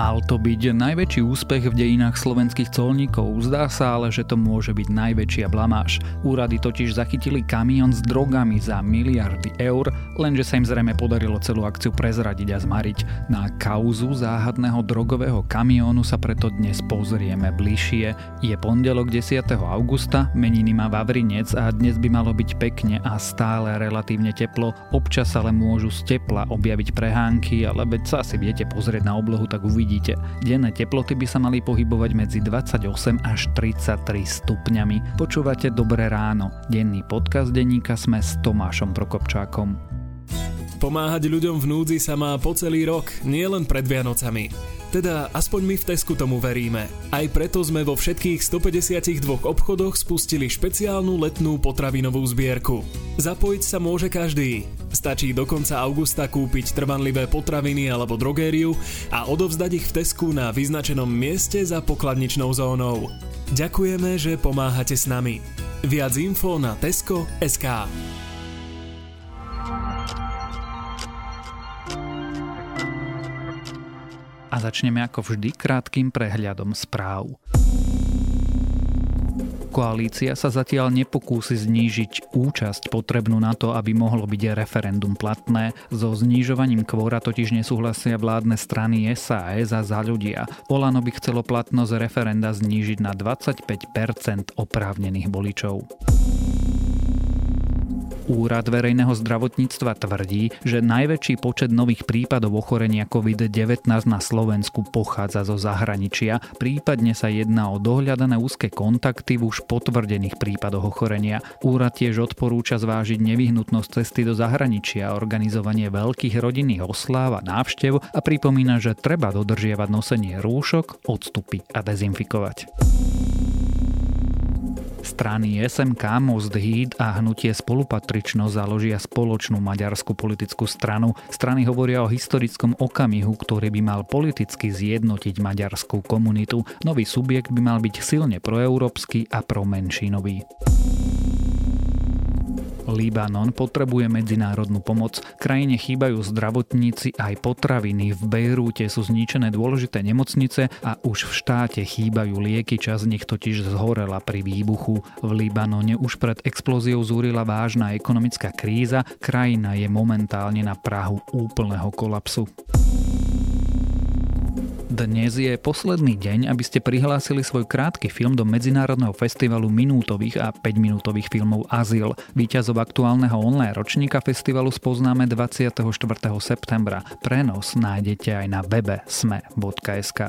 Mal to byť najväčší úspech v dejinách slovenských colníkov, zdá sa ale, že to môže byť najväčšia blamáž. Úrady totiž zachytili kamión s drogami za miliardy eur, lenže sa im zrejme podarilo celú akciu prezradiť a zmariť. Na kauzu záhadného drogového kamiónu sa preto dnes pozrieme bližšie. Je pondelok 10. augusta, meniny má Vavrinec a dnes by malo byť pekne a stále relatívne teplo. Občas ale môžu z tepla objaviť prehánky, ale veď sa si viete pozrieť na oblohu, tak uvidíte uvidíte. Denné teploty by sa mali pohybovať medzi 28 až 33 stupňami. Počúvate Dobré ráno. Denný podcast denníka sme s Tomášom Prokopčákom. Pomáhať ľuďom v núdzi sa má po celý rok, nielen pred Vianocami. Teda aspoň my v Tesku tomu veríme. Aj preto sme vo všetkých 152 obchodoch spustili špeciálnu letnú potravinovú zbierku. Zapojiť sa môže každý. Stačí do konca augusta kúpiť trvanlivé potraviny alebo drogériu a odovzdať ich v Tesku na vyznačenom mieste za pokladničnou zónou. Ďakujeme, že pomáhate s nami. Viac info na Tesco.sk. začneme ako vždy krátkým prehľadom správ. Koalícia sa zatiaľ nepokúsi znížiť účasť potrebnú na to, aby mohlo byť referendum platné. So znižovaním kvóra totiž nesúhlasia vládne strany SAS a za ľudia. Olano by chcelo platnosť referenda znížiť na 25% oprávnených voličov. Úrad verejného zdravotníctva tvrdí, že najväčší počet nových prípadov ochorenia COVID-19 na Slovensku pochádza zo zahraničia, prípadne sa jedná o dohľadané úzke kontakty v už potvrdených prípadoch ochorenia. Úrad tiež odporúča zvážiť nevyhnutnosť cesty do zahraničia, organizovanie veľkých rodinných osláv a návštev a pripomína, že treba dodržiavať nosenie rúšok, odstupy a dezinfikovať. Strany SMK, Most Híd a hnutie spolupatričnosť založia spoločnú maďarskú politickú stranu. Strany hovoria o historickom okamihu, ktorý by mal politicky zjednotiť maďarskú komunitu. Nový subjekt by mal byť silne proeurópsky a promenšinový. Libanon potrebuje medzinárodnú pomoc. Krajine chýbajú zdravotníci aj potraviny. V Bejrúte sú zničené dôležité nemocnice a už v štáte chýbajú lieky. Čas nich totiž zhorela pri výbuchu. V Libanone už pred explóziou zúrila vážna ekonomická kríza. Krajina je momentálne na prahu úplného kolapsu. Dnes je posledný deň, aby ste prihlásili svoj krátky film do Medzinárodného festivalu minútových a 5-minútových filmov Azyl. Výťazov aktuálneho online ročníka festivalu spoznáme 24. septembra. Prenos nájdete aj na webe sme.sk.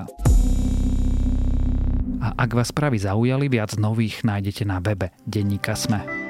A ak vás správy zaujali, viac nových nájdete na webe Denníka Sme.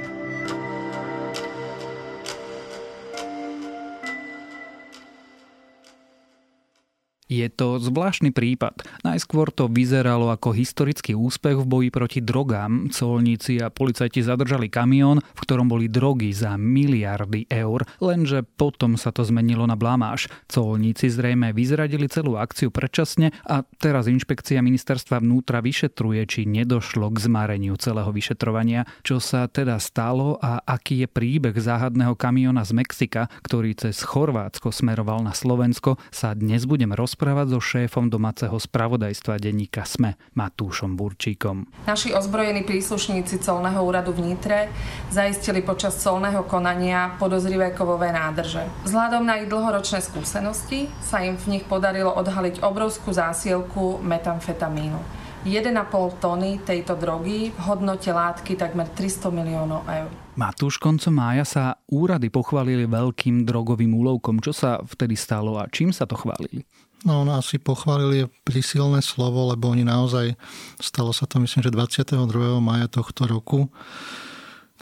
Je to zvláštny prípad. Najskôr to vyzeralo ako historický úspech v boji proti drogám. Colníci a policajti zadržali kamión, v ktorom boli drogy za miliardy eur, lenže potom sa to zmenilo na blamáž. Colníci zrejme vyzradili celú akciu predčasne a teraz inšpekcia ministerstva vnútra vyšetruje, či nedošlo k zmareniu celého vyšetrovania. Čo sa teda stalo a aký je príbeh záhadného kamiona z Mexika, ktorý cez Chorvátsko smeroval na Slovensko, sa dnes budem rozprávať rozprávať so šéfom domáceho spravodajstva denníka SME Matúšom Burčíkom. Naši ozbrojení príslušníci colného úradu v Nitre zaistili počas colného konania podozrivé kovové nádrže. Vzhľadom na ich dlhoročné skúsenosti sa im v nich podarilo odhaliť obrovskú zásielku metamfetamínu. 1,5 tony tejto drogy v hodnote látky takmer 300 miliónov eur. Matúš, koncom mája sa úrady pochválili veľkým drogovým úlovkom. Čo sa vtedy stalo a čím sa to chválili? No, no asi pochválili prísilné slovo, lebo oni naozaj, stalo sa to myslím, že 22. maja tohto roku,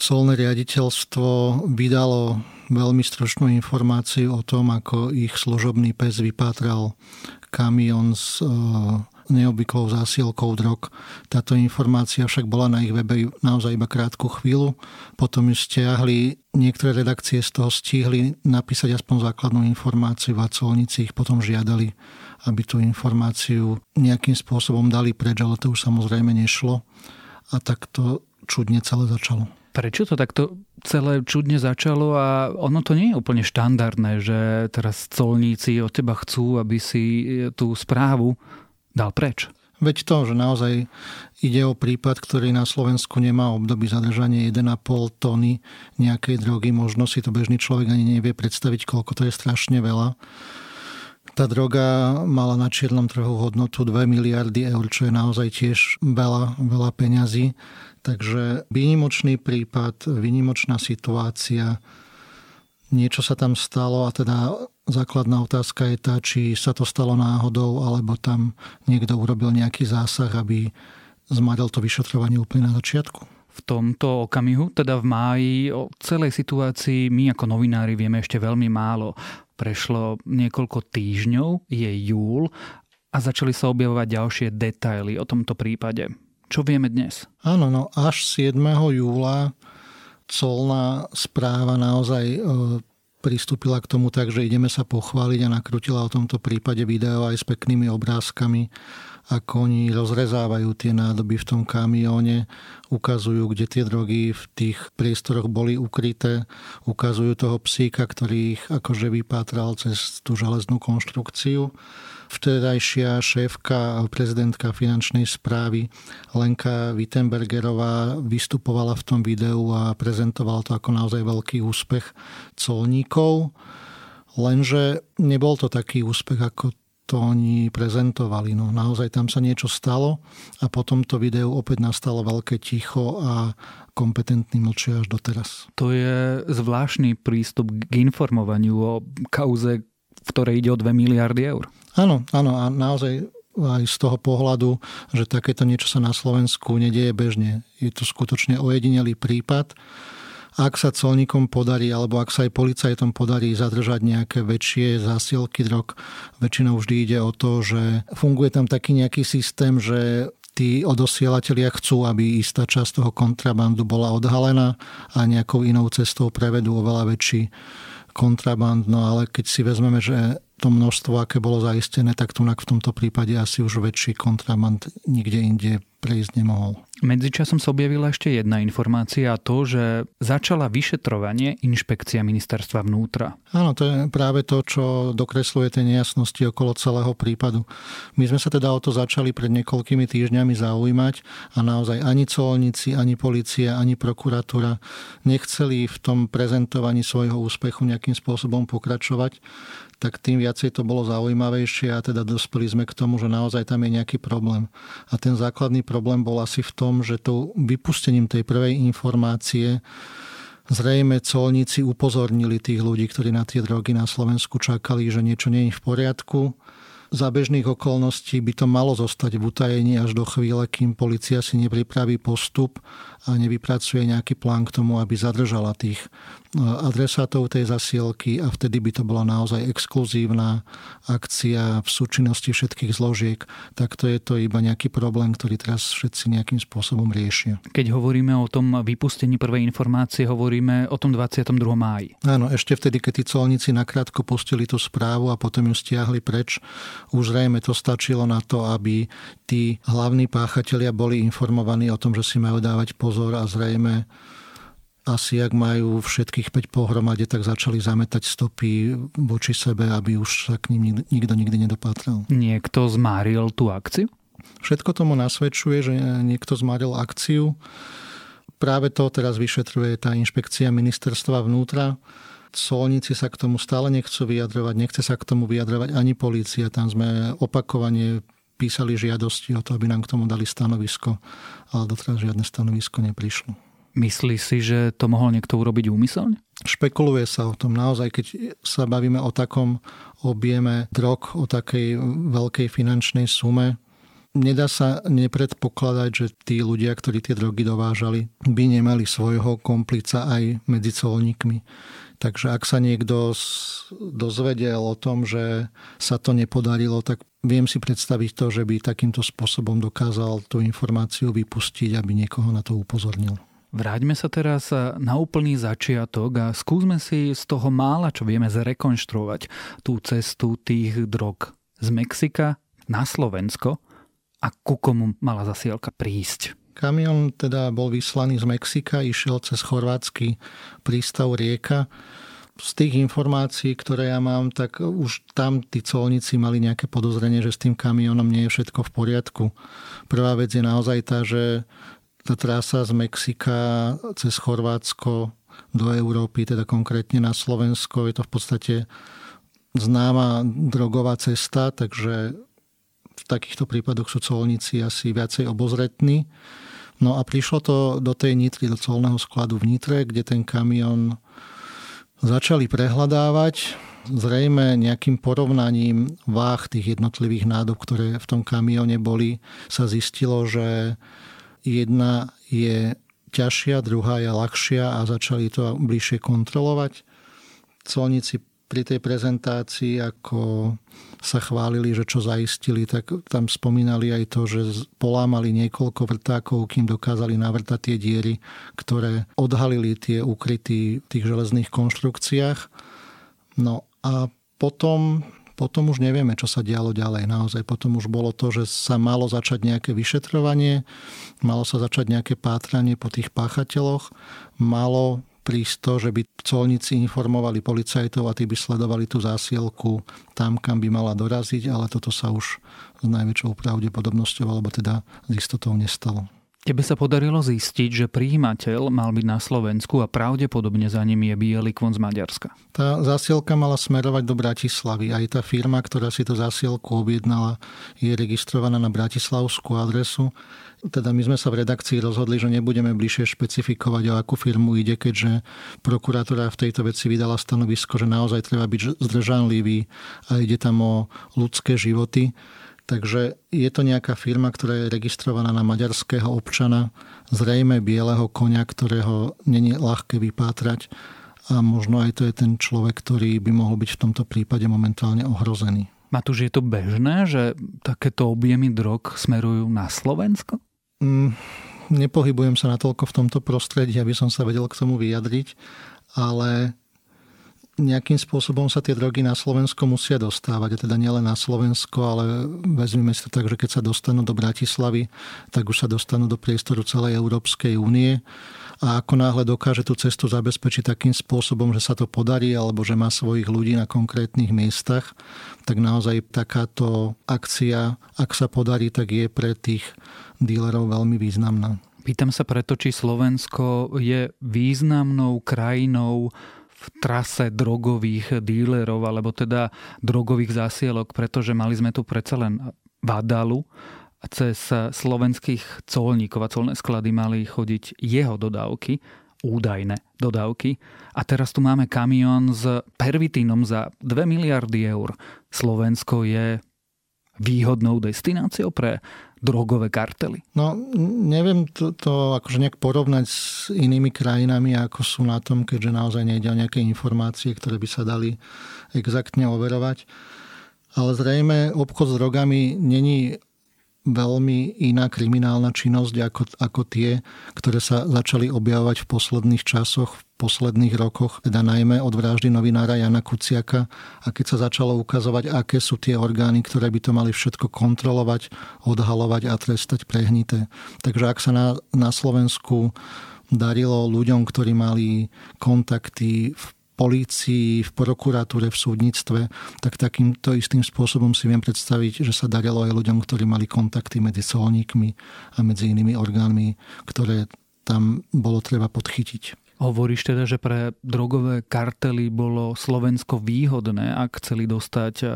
Solné riaditeľstvo vydalo veľmi stručnú informáciu o tom, ako ich služobný pes vypátral kamión s neobvyklou zásielkou drog. Táto informácia však bola na ich webe naozaj iba krátku chvíľu. Potom ju stiahli, niektoré redakcie z toho stihli napísať aspoň základnú informáciu a colníci ich potom žiadali, aby tú informáciu nejakým spôsobom dali preč, ale to už samozrejme nešlo. A tak to čudne celé začalo. Prečo to takto celé čudne začalo a ono to nie je úplne štandardné, že teraz colníci od teba chcú, aby si tú správu dal preč? Veď to, že naozaj ide o prípad, ktorý na Slovensku nemá období zadržania 1,5 tony nejakej drogy. Možno si to bežný človek ani nevie predstaviť, koľko to je strašne veľa. Tá droga mala na čiernom trhu hodnotu 2 miliardy eur, čo je naozaj tiež veľa, veľa peňazí. Takže výnimočný prípad, výnimočná situácia, niečo sa tam stalo a teda základná otázka je tá, či sa to stalo náhodou, alebo tam niekto urobil nejaký zásah, aby zmaril to vyšetrovanie úplne na začiatku. V tomto okamihu, teda v máji, o celej situácii my ako novinári vieme ešte veľmi málo. Prešlo niekoľko týždňov, je júl a začali sa objavovať ďalšie detaily o tomto prípade. Čo vieme dnes? Áno, no až 7. júla colná správa naozaj e, pristúpila k tomu tak, že ideme sa pochváliť a nakrutila o tomto prípade video aj s peknými obrázkami, ako oni rozrezávajú tie nádoby v tom kamióne, ukazujú, kde tie drogy v tých priestoroch boli ukryté, ukazujú toho psíka, ktorý ich akože vypátral cez tú železnú konštrukciu vtedajšia šéfka prezidentka finančnej správy Lenka Wittenbergerová vystupovala v tom videu a prezentovala to ako naozaj veľký úspech colníkov. Lenže nebol to taký úspech, ako to oni prezentovali. No, naozaj tam sa niečo stalo a potom to video opäť nastalo veľké ticho a kompetentný mlčia až doteraz. To je zvláštny prístup k informovaniu o kauze, v ktorej ide o 2 miliardy eur. Áno, áno a naozaj aj z toho pohľadu, že takéto niečo sa na Slovensku nedieje bežne. Je to skutočne ojedinelý prípad. Ak sa colníkom podarí, alebo ak sa aj policajtom podarí zadržať nejaké väčšie zásielky drog, väčšinou vždy ide o to, že funguje tam taký nejaký systém, že tí odosielatelia chcú, aby istá časť toho kontrabandu bola odhalená a nejakou inou cestou prevedú oveľa väčší kontraband. No ale keď si vezmeme, že to množstvo, aké bolo zaistené, tak tu v tomto prípade asi už väčší kontraband nikde inde prejsť nemohol. Medzičasom sa objavila ešte jedna informácia a to, že začala vyšetrovanie inšpekcia ministerstva vnútra. Áno, to je práve to, čo dokresluje tie nejasnosti okolo celého prípadu. My sme sa teda o to začali pred niekoľkými týždňami zaujímať a naozaj ani colníci, ani policia, ani prokuratúra nechceli v tom prezentovaní svojho úspechu nejakým spôsobom pokračovať tak tým viacej to bolo zaujímavejšie a teda dospeli sme k tomu, že naozaj tam je nejaký problém. A ten základný problém bol asi v tom, že tou vypustením tej prvej informácie zrejme colníci upozornili tých ľudí, ktorí na tie drogy na Slovensku čakali, že niečo nie je v poriadku za bežných okolností by to malo zostať v utajení až do chvíle, kým policia si nepripraví postup nevypracuje nejaký plán k tomu, aby zadržala tých e, adresátov tej zasielky a vtedy by to bola naozaj exkluzívna akcia v súčinnosti všetkých zložiek, tak to je to iba nejaký problém, ktorý teraz všetci nejakým spôsobom riešia. Keď hovoríme o tom vypustení prvej informácie, hovoríme o tom 22. máji. Áno, ešte vtedy, keď tí colníci nakrátko pustili tú správu a potom ju stiahli preč, už zrejme to stačilo na to, aby tí hlavní páchatelia boli informovaní o tom, že si majú dávať pozor a zrejme asi ak majú všetkých 5 pohromade, tak začali zametať stopy voči sebe, aby už sa k ním nikto nikdy nedopátral. Niekto zmáril tú akciu? Všetko tomu nasvedčuje, že niekto zmáril akciu. Práve to teraz vyšetruje tá inšpekcia ministerstva vnútra Solníci sa k tomu stále nechcú vyjadrovať, nechce sa k tomu vyjadrovať ani polícia. Tam sme opakovane písali žiadosti o to, aby nám k tomu dali stanovisko, ale doteraz žiadne stanovisko neprišlo. Myslí si, že to mohol niekto urobiť úmyselne? Špekuluje sa o tom. Naozaj, keď sa bavíme o takom objeme drog, o takej veľkej finančnej sume, nedá sa nepredpokladať, že tí ľudia, ktorí tie drogy dovážali, by nemali svojho komplica aj medzi colníkmi. Takže ak sa niekto dozvedel o tom, že sa to nepodarilo, tak viem si predstaviť to, že by takýmto spôsobom dokázal tú informáciu vypustiť, aby niekoho na to upozornil. Vráťme sa teraz na úplný začiatok a skúsme si z toho mála, čo vieme zrekonštruovať, tú cestu tých drog z Mexika na Slovensko a ku komu mala zasielka prísť. Kamion teda bol vyslaný z Mexika, išiel cez chorvátsky prístav Rieka. Z tých informácií, ktoré ja mám, tak už tam tí colníci mali nejaké podozrenie, že s tým kamionom nie je všetko v poriadku. Prvá vec je naozaj tá, že tá trasa z Mexika cez Chorvátsko do Európy, teda konkrétne na Slovensko, je to v podstate známa drogová cesta, takže v takýchto prípadoch sú colníci asi viacej obozretní. No a prišlo to do tej Nitry, do colného skladu v Nitre, kde ten kamión začali prehľadávať. Zrejme nejakým porovnaním váh tých jednotlivých nádob, ktoré v tom kamióne boli, sa zistilo, že jedna je ťažšia, druhá je ľahšia a začali to bližšie kontrolovať. Colníci pri tej prezentácii, ako sa chválili, že čo zaistili, tak tam spomínali aj to, že polámali niekoľko vrtákov, kým dokázali navrtať tie diery, ktoré odhalili tie ukryty v tých železných konštrukciách. No a potom potom už nevieme, čo sa dialo ďalej. Naozaj potom už bolo to, že sa malo začať nejaké vyšetrovanie, malo sa začať nejaké pátranie po tých páchateľoch, malo prísť to, že by colníci informovali policajtov a tí by sledovali tú zásielku tam, kam by mala doraziť, ale toto sa už s najväčšou pravdepodobnosťou alebo teda s istotou nestalo. Tebe sa podarilo zistiť, že príjimateľ mal byť na Slovensku a pravdepodobne za ním je biely kvon z Maďarska. Tá zásielka mala smerovať do Bratislavy. Aj tá firma, ktorá si tú zásielku objednala, je registrovaná na bratislavskú adresu. Teda my sme sa v redakcii rozhodli, že nebudeme bližšie špecifikovať, o akú firmu ide, keďže prokurátora v tejto veci vydala stanovisko, že naozaj treba byť zdržanlivý a ide tam o ľudské životy Takže je to nejaká firma, ktorá je registrovaná na maďarského občana, zrejme bieleho konia, ktorého není ľahké vypátrať a možno aj to je ten človek, ktorý by mohol byť v tomto prípade momentálne ohrozený. Matúš, je to bežné, že takéto objemy drog smerujú na Slovensko? Mm, nepohybujem sa natoľko v tomto prostredí, aby som sa vedel k tomu vyjadriť, ale nejakým spôsobom sa tie drogy na Slovensko musia dostávať. A teda nielen na Slovensko, ale vezmeme si to tak, že keď sa dostanú do Bratislavy, tak už sa dostanú do priestoru celej Európskej únie. A ako náhle dokáže tú cestu zabezpečiť takým spôsobom, že sa to podarí, alebo že má svojich ľudí na konkrétnych miestach, tak naozaj takáto akcia, ak sa podarí, tak je pre tých dílerov veľmi významná. Pýtam sa preto, či Slovensko je významnou krajinou v trase drogových dílerov, alebo teda drogových zásielok, pretože mali sme tu predsa len Vadalu a cez slovenských colníkov a colné sklady mali chodiť jeho dodávky, údajné dodávky. A teraz tu máme kamión s pervitínom za 2 miliardy eur. Slovensko je výhodnou destináciou pre drogové kartely? No, neviem to, to akože nejak porovnať s inými krajinami, ako sú na tom, keďže naozaj nejde o nejaké informácie, ktoré by sa dali exaktne overovať. Ale zrejme obchod s drogami není veľmi iná kriminálna činnosť ako, ako tie, ktoré sa začali objavovať v posledných časoch, v posledných rokoch, teda najmä od vraždy novinára Jana Kuciaka a keď sa začalo ukazovať, aké sú tie orgány, ktoré by to mali všetko kontrolovať, odhalovať a trestať prehnité. Takže ak sa na, na Slovensku darilo ľuďom, ktorí mali kontakty v polícii, v prokuratúre, v súdnictve, tak takýmto istým spôsobom si viem predstaviť, že sa darilo aj ľuďom, ktorí mali kontakty medzi solníkmi a medzi inými orgánmi, ktoré tam bolo treba podchytiť. Hovoríš teda, že pre drogové kartely bolo Slovensko výhodné, ak chceli dostať e,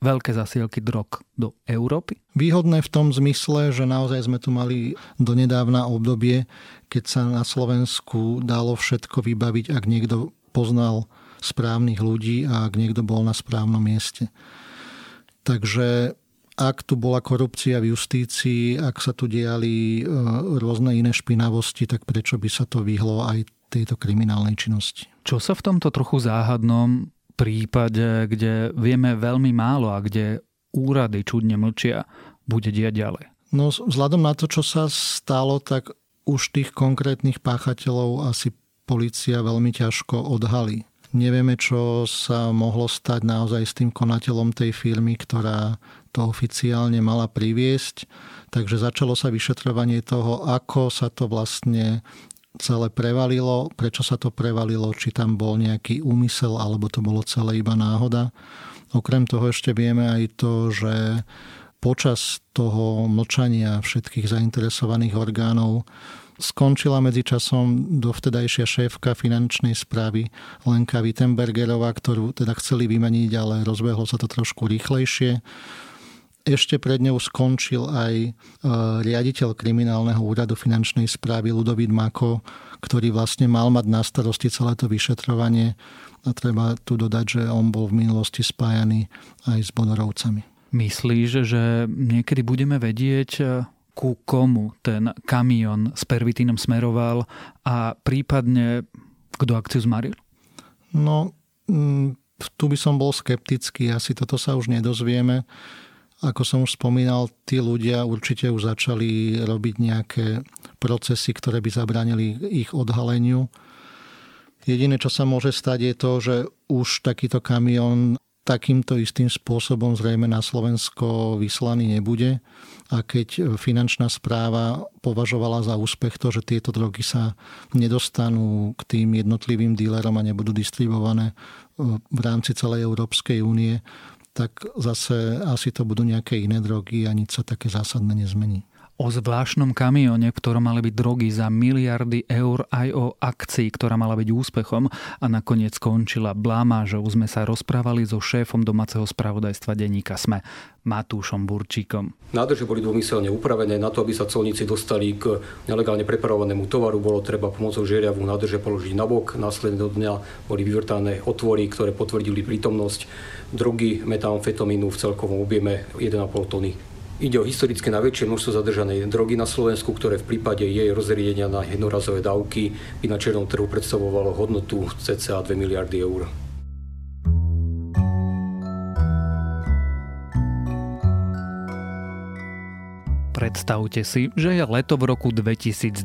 veľké zasielky drog do Európy? Výhodné v tom zmysle, že naozaj sme tu mali donedávna obdobie, keď sa na Slovensku dalo všetko vybaviť, ak niekto poznal správnych ľudí a ak niekto bol na správnom mieste. Takže ak tu bola korupcia v justícii, ak sa tu diali e, rôzne iné špinavosti, tak prečo by sa to vyhlo aj tejto kriminálnej činnosti? Čo sa v tomto trochu záhadnom prípade, kde vieme veľmi málo a kde úrady čudne mlčia, bude diať ďalej? No vzhľadom na to, čo sa stalo, tak už tých konkrétnych páchateľov asi policia veľmi ťažko odhalí. Nevieme, čo sa mohlo stať naozaj s tým konateľom tej firmy, ktorá to oficiálne mala priviesť. Takže začalo sa vyšetrovanie toho, ako sa to vlastne celé prevalilo, prečo sa to prevalilo, či tam bol nejaký úmysel, alebo to bolo celé iba náhoda. Okrem toho ešte vieme aj to, že počas toho mlčania všetkých zainteresovaných orgánov skončila medzičasom dovtedajšia šéfka finančnej správy Lenka Wittenbergerová, ktorú teda chceli vymeniť, ale rozbehlo sa to trošku rýchlejšie. Ešte pred ňou skončil aj e, riaditeľ kriminálneho úradu finančnej správy Ludovít Mako, ktorý vlastne mal mať na starosti celé to vyšetrovanie. A treba tu dodať, že on bol v minulosti spájaný aj s Bonorovcami. Myslíš, že niekedy budeme vedieť, e, ku komu ten kamión s pervitínom smeroval a prípadne kto akciu zmaril? No, mm, tu by som bol skeptický, asi toto sa už nedozvieme. Ako som už spomínal, tí ľudia určite už začali robiť nejaké procesy, ktoré by zabranili ich odhaleniu. Jediné, čo sa môže stať, je to, že už takýto kamión takýmto istým spôsobom zrejme na Slovensko vyslaný nebude. A keď finančná správa považovala za úspech to, že tieto drogy sa nedostanú k tým jednotlivým dílerom a nebudú distribuované e, v rámci celej Európskej únie, tak zase asi to budú nejaké iné drogy a nič sa také zásadné nezmení o zvláštnom kamióne, v ktorom mali byť drogy za miliardy eur, aj o akcii, ktorá mala byť úspechom a nakoniec skončila blamážou. Sme sa rozprávali so šéfom domáceho spravodajstva denníka SME, Matúšom Burčíkom. Nádrže boli dvomyselne upravené. Na to, aby sa colníci dostali k nelegálne preparovanému tovaru, bolo treba pomocou žieriavu nádrže položiť na bok. Následne do dňa boli vyvrtané otvory, ktoré potvrdili prítomnosť drogy metamfetamínu v celkovom objeme 1,5 tony. Ide o historické najväčšie množstvo zadržanej drogy na Slovensku, ktoré v prípade jej rozriedenia na jednorazové dávky by na černom trhu predstavovalo hodnotu cca 2 miliardy eur. Predstavte si, že je leto v roku 2021.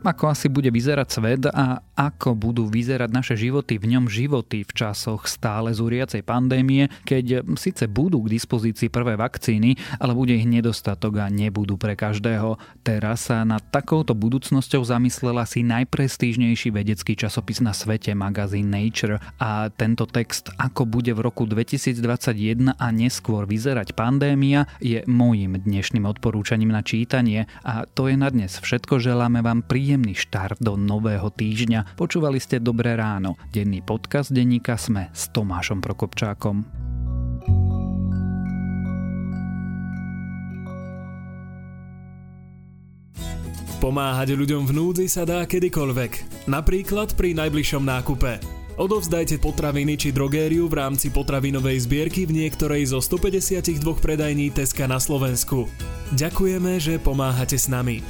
Ako asi bude vyzerať svet a ako budú vyzerať naše životy v ňom životy v časoch stále zúriacej pandémie, keď síce budú k dispozícii prvé vakcíny, ale bude ich nedostatok a nebudú pre každého. Teraz sa nad takouto budúcnosťou zamyslela si najprestížnejší vedecký časopis na svete, magazín Nature a tento text Ako bude v roku 2021 a neskôr vyzerať pandémia je môjim dnešným odporúčaním odporúčaním na čítanie. A to je na dnes všetko. Želáme vám príjemný štart do nového týždňa. Počúvali ste Dobré ráno. Denný podcast denníka Sme s Tomášom Prokopčákom. Pomáhať ľuďom v núdzi sa dá kedykoľvek. Napríklad pri najbližšom nákupe. Odovzdajte potraviny či drogériu v rámci potravinovej zbierky v niektorej zo 152 predajní Teska na Slovensku. Ďakujeme, že pomáhate s nami.